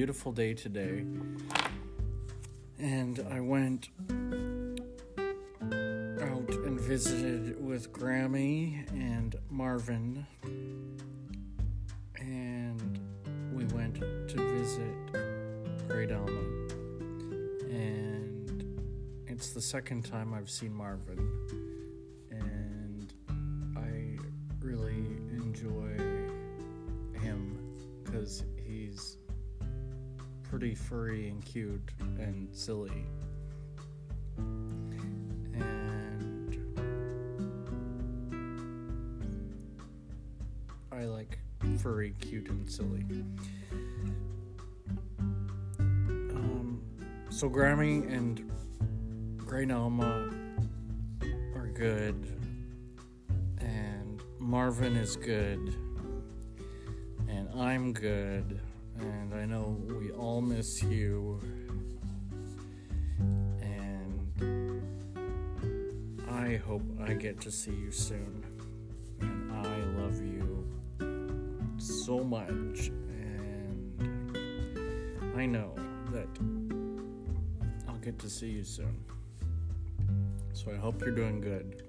beautiful day today, and I went out and visited with Grammy and Marvin, and we went to visit Great Alma. And it's the second time I've seen Marvin furry and cute and silly. And I like furry, cute, and silly. Um, so Grammy and Great Alma are good, and Marvin is good, and I'm good, I know we all miss you, and I hope I get to see you soon, and I love you so much, and I know that I'll get to see you soon. So I hope you're doing good.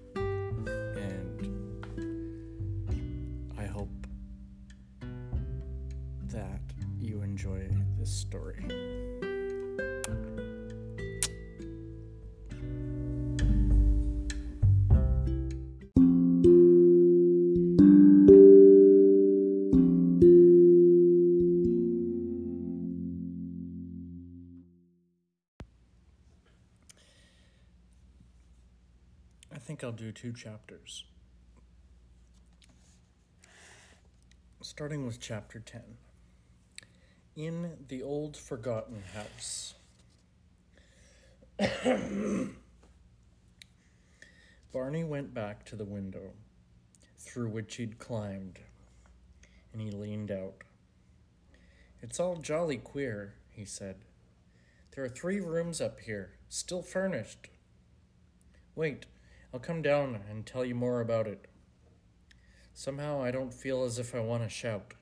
I'll do two chapters. Starting with chapter 10. In the old forgotten house. Barney went back to the window through which he'd climbed, and he leaned out. It's all jolly queer, he said. There are three rooms up here, still furnished. Wait, I'll come down and tell you more about it. Somehow I don't feel as if I want to shout.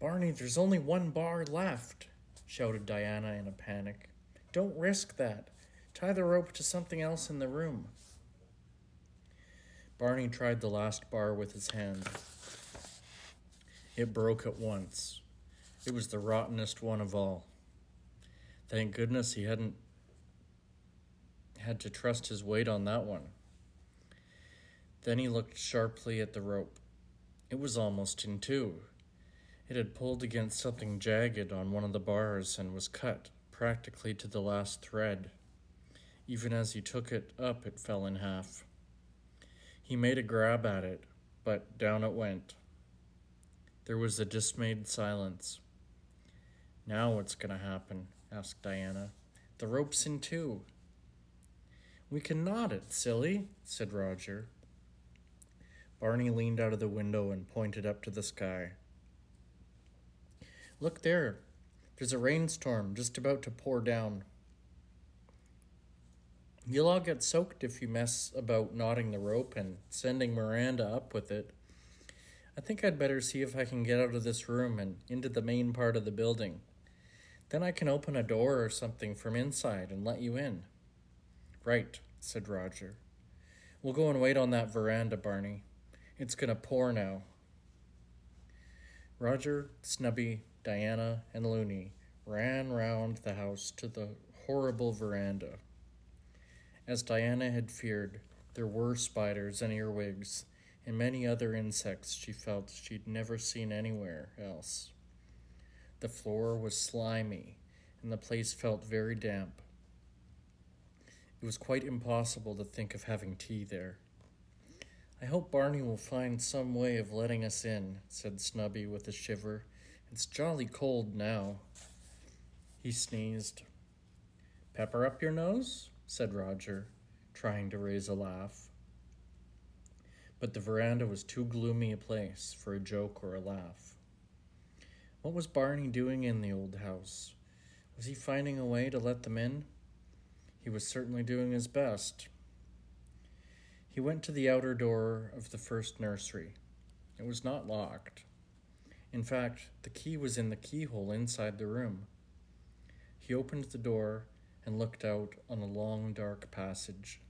Barney, there's only one bar left, shouted Diana in a panic. Don't risk that. Tie the rope to something else in the room. Barney tried the last bar with his hand. It broke at once. It was the rottenest one of all. Thank goodness he hadn't had to trust his weight on that one. Then he looked sharply at the rope. It was almost in two. It had pulled against something jagged on one of the bars and was cut practically to the last thread. Even as he took it up, it fell in half. He made a grab at it, but down it went. There was a dismayed silence. Now what's going to happen? asked Diana. The rope's in two. We can knot it, silly, said Roger. Barney leaned out of the window and pointed up to the sky. Look there. There's a rainstorm just about to pour down. You'll all get soaked if you mess about knotting the rope and sending Miranda up with it. I think I'd better see if I can get out of this room and into the main part of the building. Then I can open a door or something from inside and let you in. Right, said Roger. We'll go and wait on that veranda, Barney. It's going to pour now. Roger, Snubby, Diana, and Loony ran round the house to the horrible veranda. As Diana had feared, there were spiders and earwigs and many other insects she felt she'd never seen anywhere else. The floor was slimy, and the place felt very damp. It was quite impossible to think of having tea there. I hope Barney will find some way of letting us in, said Snubby with a shiver. It's jolly cold now. He sneezed. Pepper up your nose? said Roger, trying to raise a laugh. But the veranda was too gloomy a place for a joke or a laugh. What was Barney doing in the old house? Was he finding a way to let them in? He was certainly doing his best. He went to the outer door of the first nursery. It was not locked. In fact, the key was in the keyhole inside the room. He opened the door and looked out on a long, dark passage.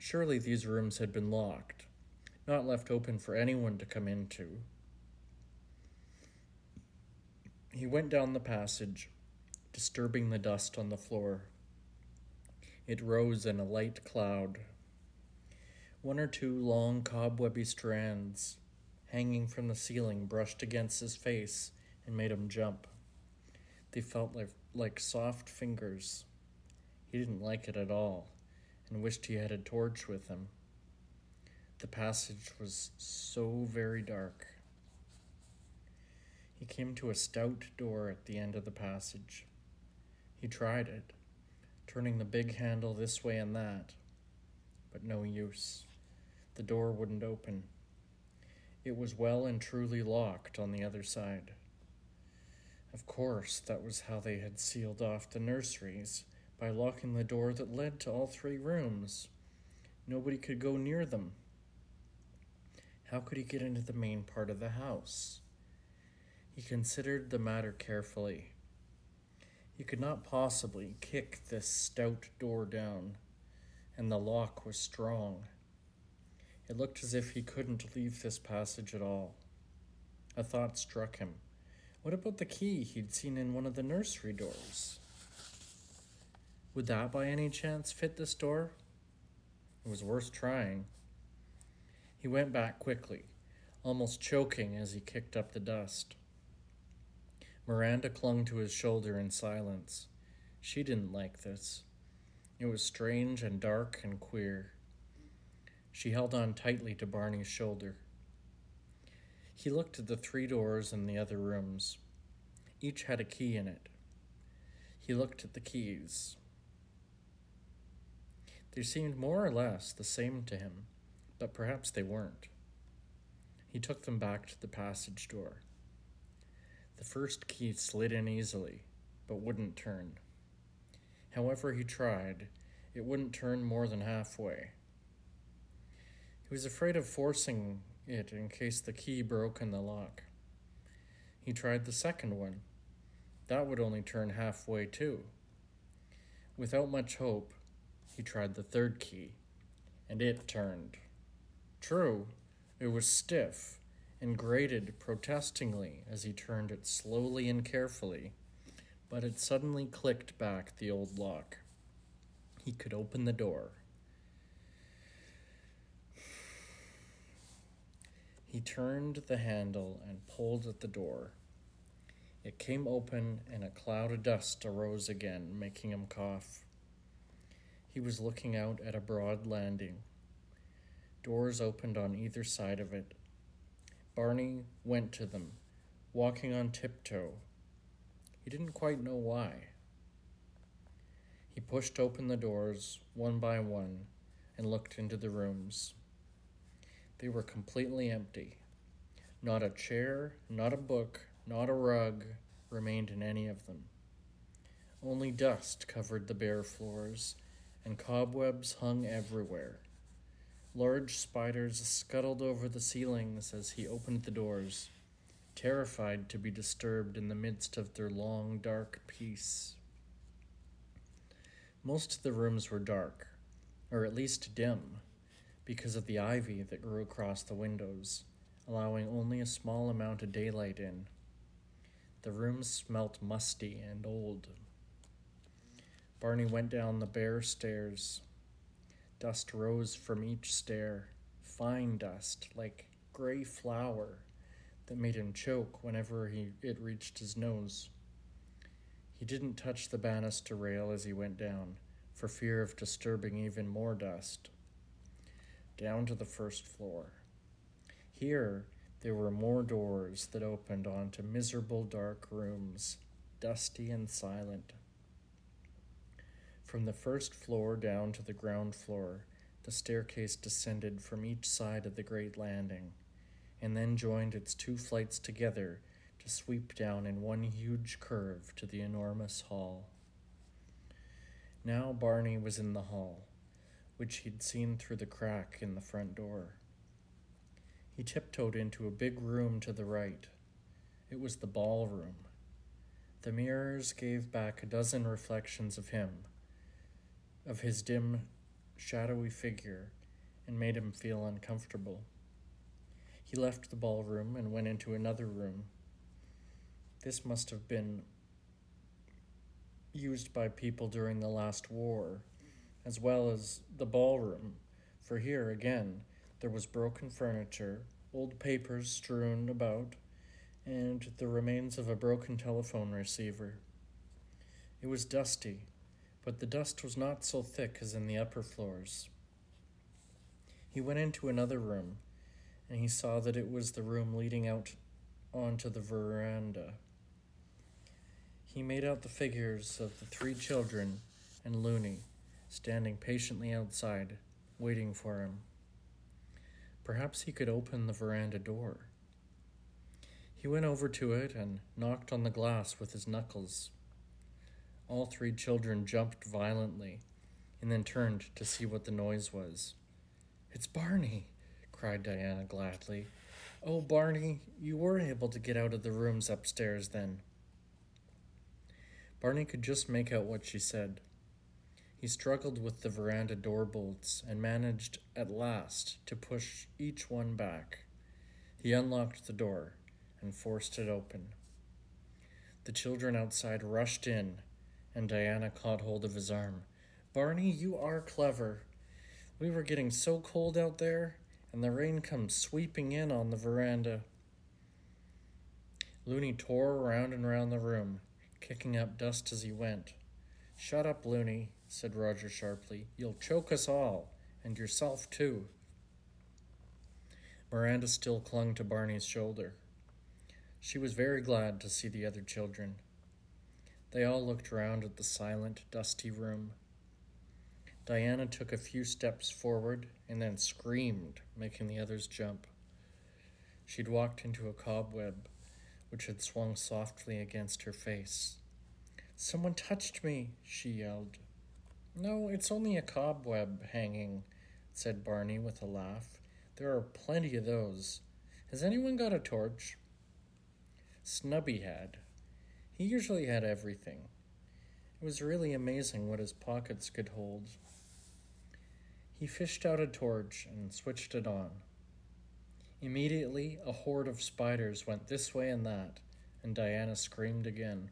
Surely these rooms had been locked, not left open for anyone to come into. He went down the passage, disturbing the dust on the floor. It rose in a light cloud. One or two long, cobwebby strands hanging from the ceiling brushed against his face and made him jump. They felt like, like soft fingers. He didn't like it at all and wished he had a torch with him. The passage was so very dark. He came to a stout door at the end of the passage. He tried it, turning the big handle this way and that, but no use. The door wouldn't open. It was well and truly locked on the other side. Of course, that was how they had sealed off the nurseries by locking the door that led to all three rooms. Nobody could go near them. How could he get into the main part of the house? He considered the matter carefully. He could not possibly kick this stout door down, and the lock was strong. It looked as if he couldn't leave this passage at all. A thought struck him. What about the key he'd seen in one of the nursery doors? Would that by any chance fit this door? It was worth trying. He went back quickly, almost choking as he kicked up the dust. Miranda clung to his shoulder in silence. She didn't like this. It was strange and dark and queer. She held on tightly to Barney's shoulder. He looked at the three doors in the other rooms. Each had a key in it. He looked at the keys. They seemed more or less the same to him, but perhaps they weren't. He took them back to the passage door. The first key slid in easily, but wouldn't turn. However, he tried, it wouldn't turn more than halfway. He was afraid of forcing it in case the key broke in the lock. He tried the second one. That would only turn halfway, too. Without much hope, he tried the third key, and it turned. True, it was stiff and grated protestingly as he turned it slowly and carefully, but it suddenly clicked back the old lock. He could open the door. He turned the handle and pulled at the door. It came open, and a cloud of dust arose again, making him cough. He was looking out at a broad landing. Doors opened on either side of it. Barney went to them, walking on tiptoe. He didn't quite know why. He pushed open the doors one by one and looked into the rooms. They were completely empty. Not a chair, not a book, not a rug remained in any of them. Only dust covered the bare floors and cobwebs hung everywhere. Large spiders scuttled over the ceilings as he opened the doors, terrified to be disturbed in the midst of their long, dark peace. Most of the rooms were dark, or at least dim, because of the ivy that grew across the windows, allowing only a small amount of daylight in. The rooms smelt musty and old. Barney went down the bare stairs. Dust rose from each stair, fine dust, like gray flour, that made him choke whenever he, it reached his nose. He didn't touch the banister rail as he went down, for fear of disturbing even more dust. Down to the first floor. Here, there were more doors that opened onto miserable dark rooms, dusty and silent. From the first floor down to the ground floor, the staircase descended from each side of the great landing, and then joined its two flights together to sweep down in one huge curve to the enormous hall. Now Barney was in the hall, which he'd seen through the crack in the front door. He tiptoed into a big room to the right. It was the ballroom. The mirrors gave back a dozen reflections of him, of his dim, shadowy figure, and made him feel uncomfortable. He left the ballroom and went into another room. This must have been used by people during the last war, as well as the ballroom, for here again there was broken furniture, old papers strewn about, and the remains of a broken telephone receiver. It was dusty, but the dust was not so thick as in the upper floors. He went into another room, and he saw that it was the room leading out onto the veranda. He made out the figures of the three children and Loony standing patiently outside, waiting for him. Perhaps he could open the veranda door. He went over to it and knocked on the glass with his knuckles. All three children jumped violently and then turned to see what the noise was. It's Barney, cried Diana gladly. Oh, Barney, you were able to get out of the rooms upstairs then. Barney could just make out what she said. He struggled with the veranda door bolts and managed at last to push each one back. He unlocked the door and forced it open. The children outside rushed in, and Diana caught hold of his arm. Barney, you are clever. We were getting so cold out there, and the rain comes sweeping in on the veranda. Loony tore around and round the room, kicking up dust as he went. Shut up, Loony, said Roger sharply. You'll choke us all, and yourself too. Miranda still clung to Barney's shoulder. She was very glad to see the other children. They all looked round at the silent, dusty room. Diana took a few steps forward and then screamed, making the others jump. She'd walked into a cobweb which had swung softly against her face. Someone touched me, she yelled. No, it's only a cobweb hanging, said Barney with a laugh. There are plenty of those. Has anyone got a torch? Snubby had. He usually had everything. It was really amazing what his pockets could hold. He fished out a torch and switched it on. Immediately, a horde of spiders went this way and that, and Diana screamed again.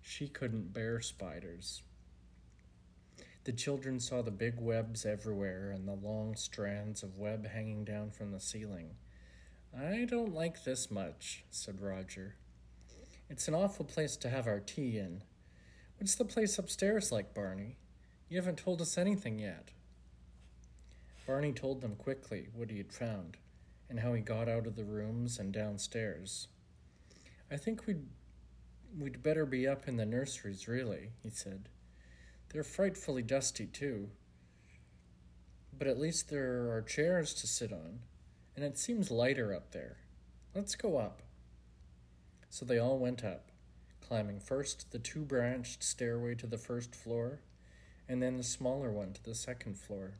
She couldn't bear spiders. The children saw the big webs everywhere and the long strands of web hanging down from the ceiling. I don't like this much, said Roger. It's an awful place to have our tea in. What's the place upstairs like, Barney? You haven't told us anything yet. Barney told them quickly what he had found and how he got out of the rooms and downstairs. I think we'd we'd better be up in the nurseries, really, he said. They're frightfully dusty, too. But at least there are chairs to sit on, and it seems lighter up there. Let's go up. So they all went up, climbing first the two branched stairway to the first floor, and then the smaller one to the second floor.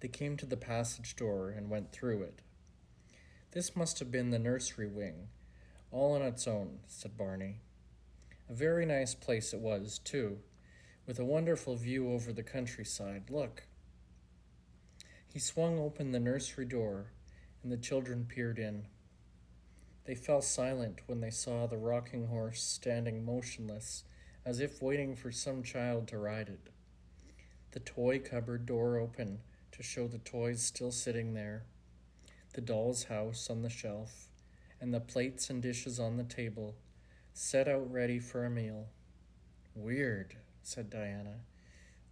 They came to the passage door and went through it. This must have been the nursery wing, all on its own, said Barney. A very nice place it was, too, with a wonderful view over the countryside. Look. He swung open the nursery door, and the children peered in. They fell silent when they saw the rocking horse standing motionless, as if waiting for some child to ride it. The toy cupboard door open to show the toys still sitting there, the doll's house on the shelf, and the plates and dishes on the table, set out ready for a meal. Weird, said Diana.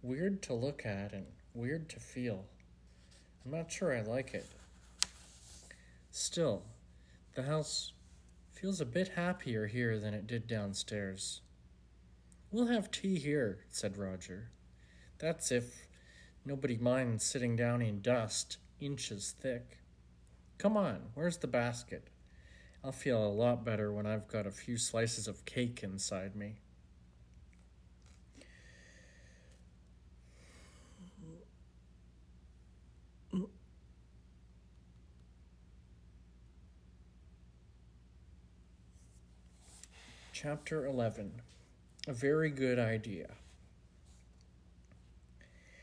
Weird to look at and weird to feel. I'm not sure I like it. Still, the house feels a bit happier here than it did downstairs. We'll have tea here, said Roger. That's if Nobody minds sitting down in dust inches thick. Come on, where's the basket? I'll feel a lot better when I've got a few slices of cake inside me. Chapter 11 A Very Good Idea.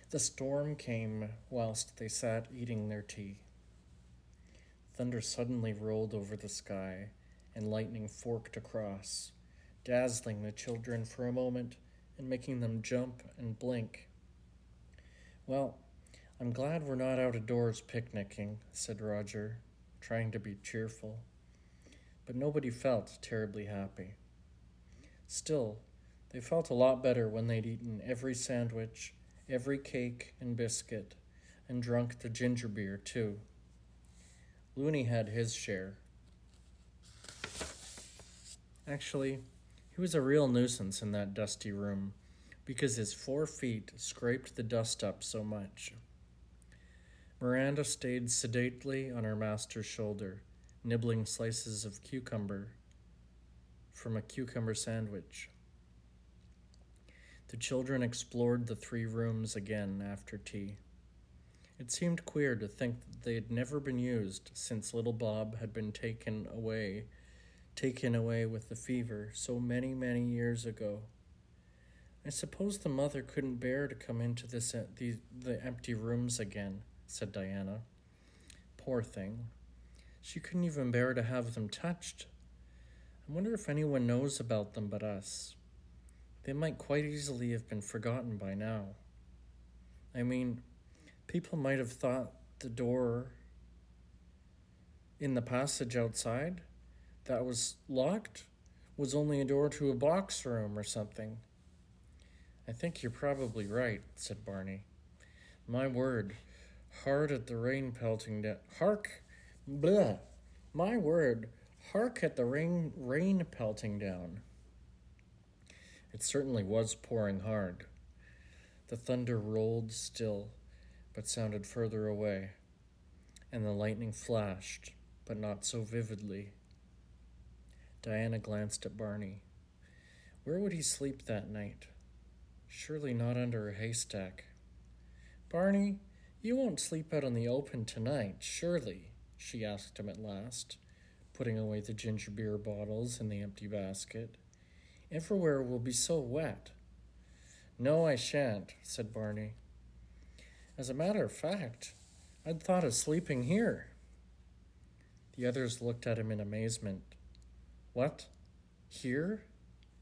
The storm came whilst they sat eating their tea. Thunder suddenly rolled over the sky, and lightning forked across, dazzling the children for a moment and making them jump and blink. Well, I'm glad we're not out of doors picnicking, said Roger, trying to be cheerful. But nobody felt terribly happy. Still, they felt a lot better when they'd eaten every sandwich, every cake and biscuit, and drunk the ginger beer, too. Looney had his share. Actually, he was a real nuisance in that dusty room because his four feet scraped the dust up so much. Miranda stayed sedately on her master's shoulder, nibbling slices of cucumber from a cucumber sandwich. The children explored the three rooms again after tea. It seemed queer to think that they had never been used since little Bob had been taken away, taken away with the fever so many, many years ago. I suppose the mother couldn't bear to come into this, uh, the, the empty rooms again said Diana. Poor thing. She couldn't even bear to have them touched. I wonder if anyone knows about them but us. They might quite easily have been forgotten by now. I mean, people might have thought the door in the passage outside that was locked was only a door to a box room or something. I think you're probably right, said Barney. My word, Hard at the rain pelting down. Hark! Blah! My word! Hark at the rain, rain pelting down. It certainly was pouring hard. The thunder rolled still, but sounded further away, and the lightning flashed, but not so vividly. Diana glanced at Barney. Where would he sleep that night? Surely not under a haystack. Barney, you won't sleep out in the open tonight, surely? she asked him at last, putting away the ginger beer bottles in the empty basket. Everywhere will be so wet. No, I shan't, said Barney. As a matter of fact, I'd thought of sleeping here. The others looked at him in amazement. What? Here?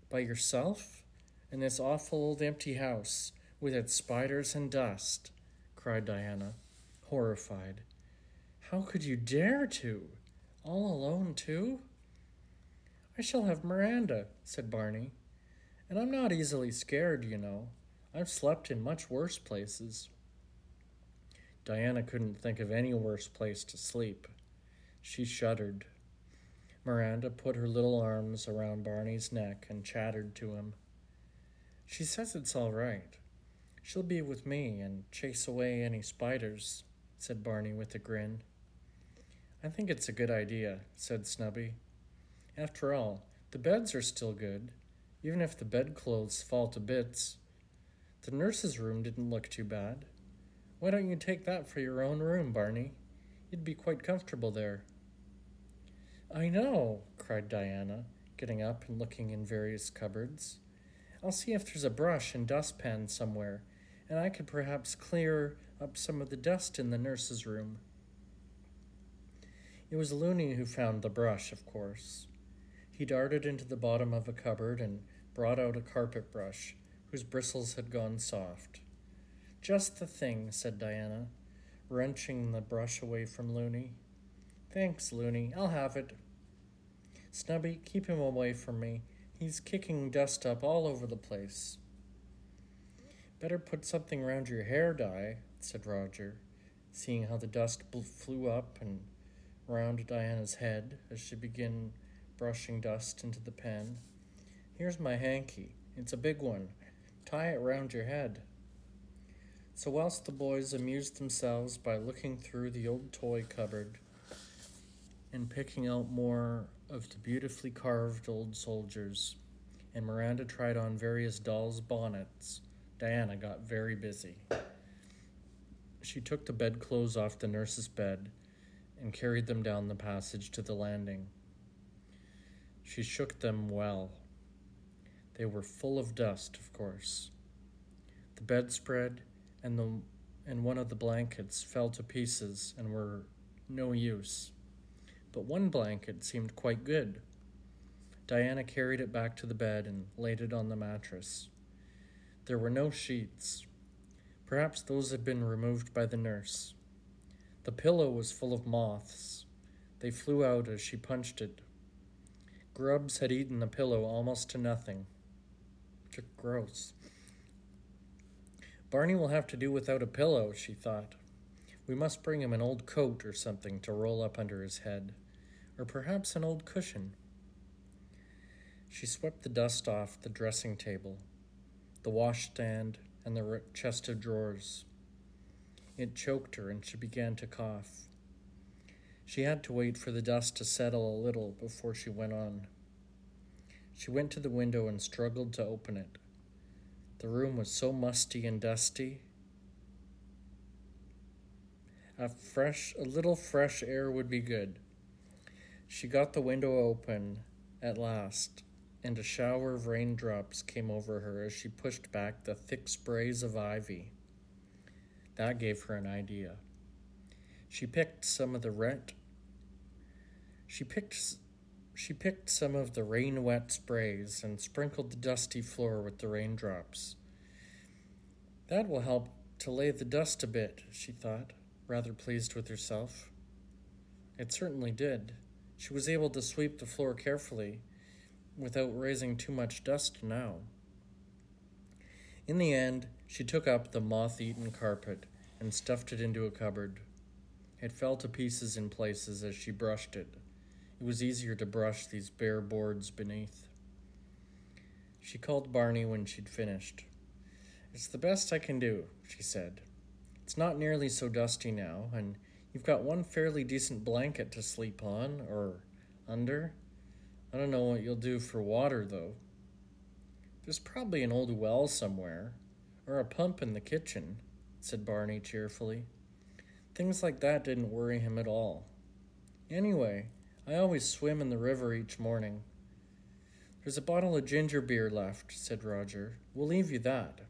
By yourself? In this awful old empty house, with its spiders and dust? cried Diana, horrified. How could you dare to? All alone, too? I shall have Miranda, said Barney. And I'm not easily scared, you know. I've slept in much worse places. Diana couldn't think of any worse place to sleep. She shuddered. Miranda put her little arms around Barney's neck and chattered to him. She says it's all right. She'll be with me and chase away any spiders, said Barney with a grin. I think it's a good idea, said Snubby. After all, the beds are still good, even if the bedclothes fall to bits. The nurse's room didn't look too bad. Why don't you take that for your own room, Barney? You'd be quite comfortable there. I know, cried Diana, getting up and looking in various cupboards. I'll see if there's a brush and dustpan somewhere and I could perhaps clear up some of the dust in the nurse's room. It was Loony who found the brush, of course. He darted into the bottom of a cupboard and brought out a carpet brush whose bristles had gone soft. Just the thing, said Diana, wrenching the brush away from Loony. Thanks, Loony. I'll have it. Snubby, keep him away from me. He's kicking dust up all over the place. Better put something around your hair, Di, said Roger, seeing how the dust flew up and round Diana's head as she began brushing dust into the pen. Here's my hanky. It's a big one. Tie it round your head. So, whilst the boys amused themselves by looking through the old toy cupboard and picking out more of the beautifully carved old soldiers, and Miranda tried on various dolls' bonnets, Diana got very busy. She took the bedclothes off the nurse's bed and carried them down the passage to the landing. She shook them well, They were full of dust, of course. The bedspread and the and one of the blankets fell to pieces and were no use. But one blanket seemed quite good. Diana carried it back to the bed and laid it on the mattress. There were no sheets. Perhaps those had been removed by the nurse. The pillow was full of moths. They flew out as she punched it. Grubs had eaten the pillow almost to nothing. Gross. Barney will have to do without a pillow, she thought. We must bring him an old coat or something to roll up under his head, or perhaps an old cushion. She swept the dust off the dressing table, the washstand, and the chest of drawers. It choked her and she began to cough. She had to wait for the dust to settle a little before she went on. She went to the window and struggled to open it. The room was so musty and dusty. A fresh, a little fresh air would be good. She got the window open at last, and a shower of raindrops came over her as she pushed back the thick sprays of ivy. That gave her an idea. She picked some of the rent. She picked she picked some of the rain wet sprays and sprinkled the dusty floor with the raindrops. That will help to lay the dust a bit, she thought, rather pleased with herself. It certainly did. She was able to sweep the floor carefully without raising too much dust now. In the end, she took up the moth eaten carpet and stuffed it into a cupboard. It fell to pieces in places as she brushed it. It was easier to brush these bare boards beneath. She called Barney when she'd finished. It's the best I can do, she said. It's not nearly so dusty now, and you've got one fairly decent blanket to sleep on or under. I don't know what you'll do for water, though. There's probably an old well somewhere, or a pump in the kitchen, said Barney cheerfully. Things like that didn't worry him at all. Anyway, I always swim in the river each morning. There's a bottle of ginger beer left, said Roger. We'll leave you that.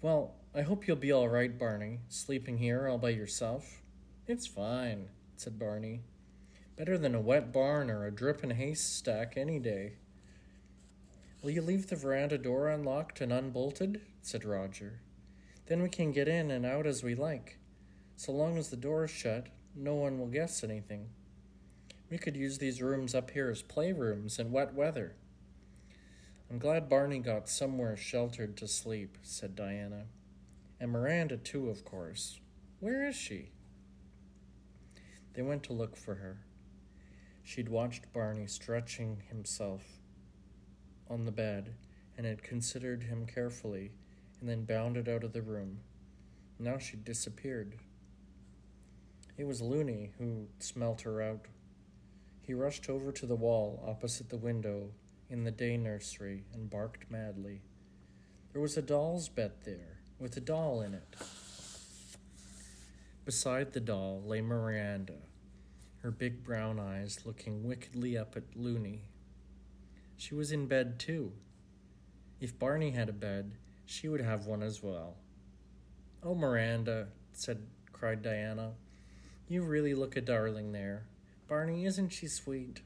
Well, I hope you'll be all right, Barney, sleeping here all by yourself. It's fine, said Barney. Better than a wet barn or a dripping haystack any day. Will you leave the veranda door unlocked and unbolted? said Roger. Then we can get in and out as we like. So long as the door is shut, no one will guess anything. We could use these rooms up here as playrooms in wet weather. I'm glad Barney got somewhere sheltered to sleep, said Diana. And Miranda, too, of course. Where is she? They went to look for her. She'd watched Barney stretching himself on the bed and had considered him carefully and then bounded out of the room. Now she'd disappeared. It was Loony who smelt her out he rushed over to the wall opposite the window in the day nursery and barked madly. There was a doll's bed there, with a doll in it. Beside the doll lay Miranda, her big brown eyes looking wickedly up at Loony. She was in bed too. If Barney had a bed, she would have one as well. Oh, Miranda, said cried Diana, you really look a darling there. Barney, isn't she sweet?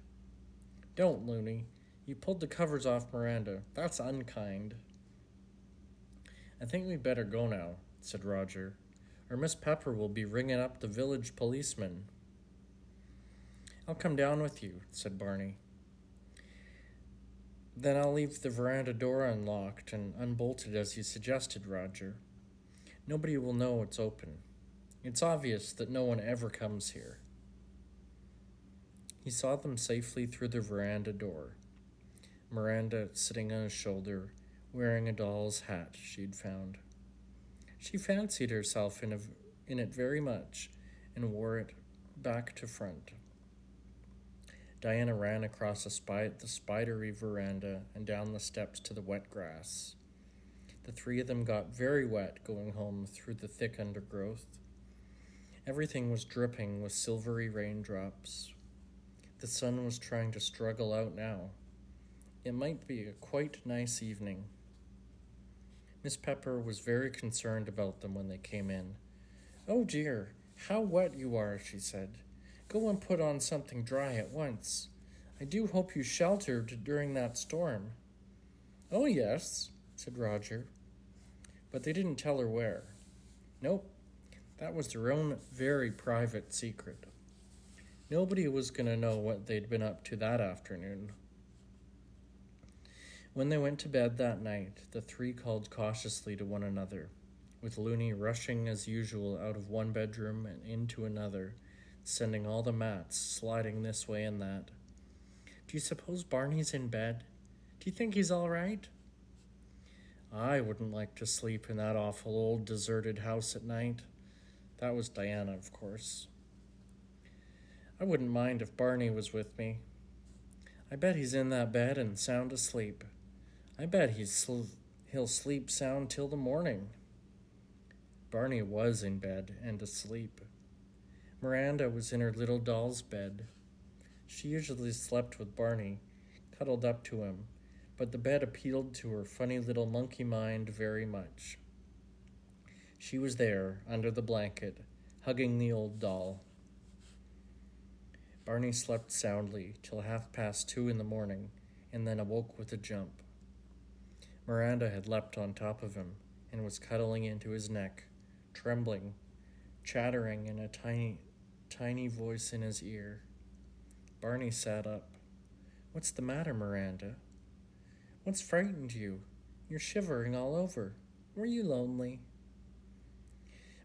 Don't, Loony. You pulled the covers off Miranda. That's unkind. I think we'd better go now, said Roger, or Miss Pepper will be ringing up the village policeman. I'll come down with you, said Barney. Then I'll leave the veranda door unlocked and unbolted as you suggested, Roger. Nobody will know it's open. It's obvious that no one ever comes here. He saw them safely through the veranda door. Miranda sitting on his shoulder, wearing a doll's hat she'd found. She fancied herself in, a, in it very much and wore it back to front. Diana ran across the, spidery veranda and down the steps to the wet grass. The three of them got very wet going home through the thick undergrowth. Everything was dripping with silvery raindrops. The sun was trying to struggle out now. It might be a quite nice evening. Miss Pepper was very concerned about them when they came in. Oh dear, how wet you are, she said. Go and put on something dry at once. I do hope you sheltered during that storm. Oh, yes, said Roger. But they didn't tell her where. Nope, that was their own very private secret. Nobody was going to know what they'd been up to that afternoon. When they went to bed that night, the three called cautiously to one another, with Loony rushing as usual out of one bedroom and into another, sending all the mats sliding this way and that. Do you suppose Barney's in bed? Do you think he's all right? I wouldn't like to sleep in that awful old deserted house at night. That was Diana, of course. I wouldn't mind if Barney was with me. I bet he's in that bed and sound asleep. I bet he's sl- he'll sleep sound till the morning. Barney was in bed and asleep. Miranda was in her little doll's bed. She usually slept with Barney, cuddled up to him, but the bed appealed to her funny little monkey mind very much. She was there, under the blanket, hugging the old doll. Barney slept soundly till half past two in the morning and then awoke with a jump. Miranda had leapt on top of him and was cuddling into his neck, trembling, chattering in a tiny, tiny voice in his ear. Barney sat up. What's the matter, Miranda? What's frightened you? You're shivering all over. Were you lonely?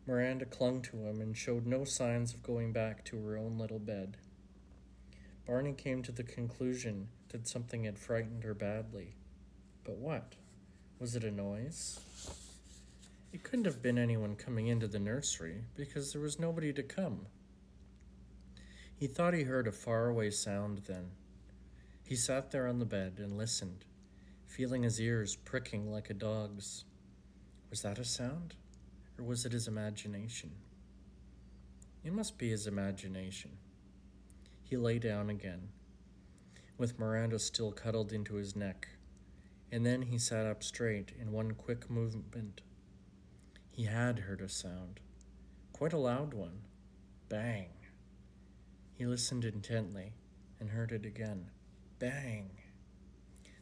Miranda clung to him and showed no signs of going back to her own little bed. Barney came to the conclusion that something had frightened her badly. But what? Was it a noise? It couldn't have been anyone coming into the nursery because there was nobody to come. He thought he heard a faraway sound then. He sat there on the bed and listened, feeling his ears pricking like a dog's. Was that a sound? Or was it his imagination? It must be his imagination. He lay down again, with Miranda still cuddled into his neck and then he sat up straight in one quick movement. He had heard a sound, quite a loud one. Bang. He listened intently and heard it again. Bang.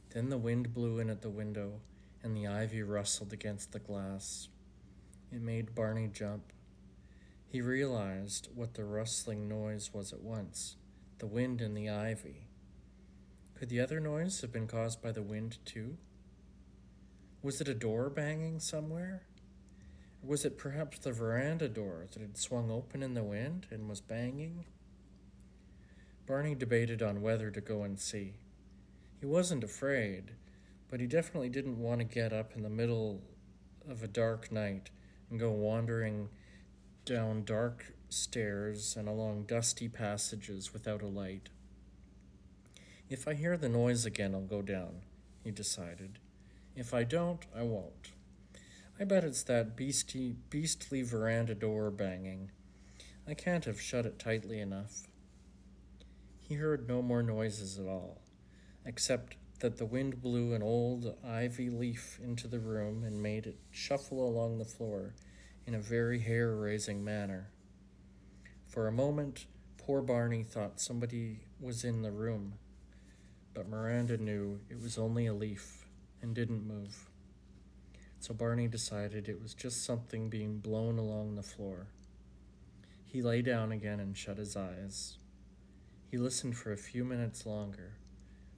Then the wind blew in at the window and the ivy rustled against the glass. It made Barney jump. He realized what the rustling noise was at once the wind and the ivy. Could the other noise have been caused by the wind, too? Was it a door banging somewhere? Or was it perhaps the veranda door that had swung open in the wind and was banging? Barney debated on whether to go and see. He wasn't afraid, but he definitely didn't want to get up in the middle of a dark night and go wandering down dark stairs and along dusty passages without a light. If I hear the noise again, I'll go down, he decided. If I don't, I won't. I bet it's that beastly, beastly veranda door banging. I can't have shut it tightly enough. He heard no more noises at all, except that the wind blew an old ivy leaf into the room and made it shuffle along the floor in a very hair raising manner. For a moment, poor Barney thought somebody was in the room but Miranda knew it was only a leaf and didn't move. So Barney decided it was just something being blown along the floor. He lay down again and shut his eyes. He listened for a few minutes longer,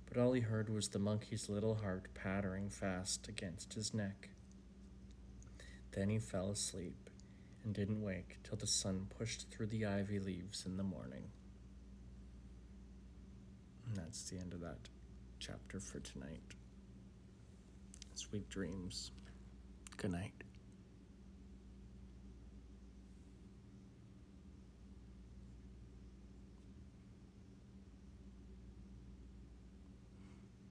but all he heard was the monkey's little heart pattering fast against his neck. Then he fell asleep and didn't wake till the sun pushed through the ivy leaves in the morning. And that's the end of that chapter for tonight. Sweet dreams. Good night.